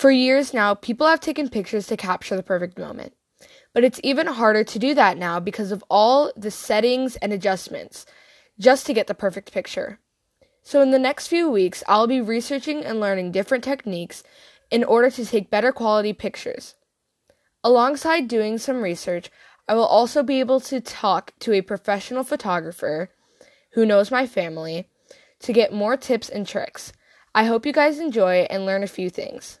For years now, people have taken pictures to capture the perfect moment. But it's even harder to do that now because of all the settings and adjustments just to get the perfect picture. So, in the next few weeks, I'll be researching and learning different techniques in order to take better quality pictures. Alongside doing some research, I will also be able to talk to a professional photographer who knows my family to get more tips and tricks. I hope you guys enjoy and learn a few things.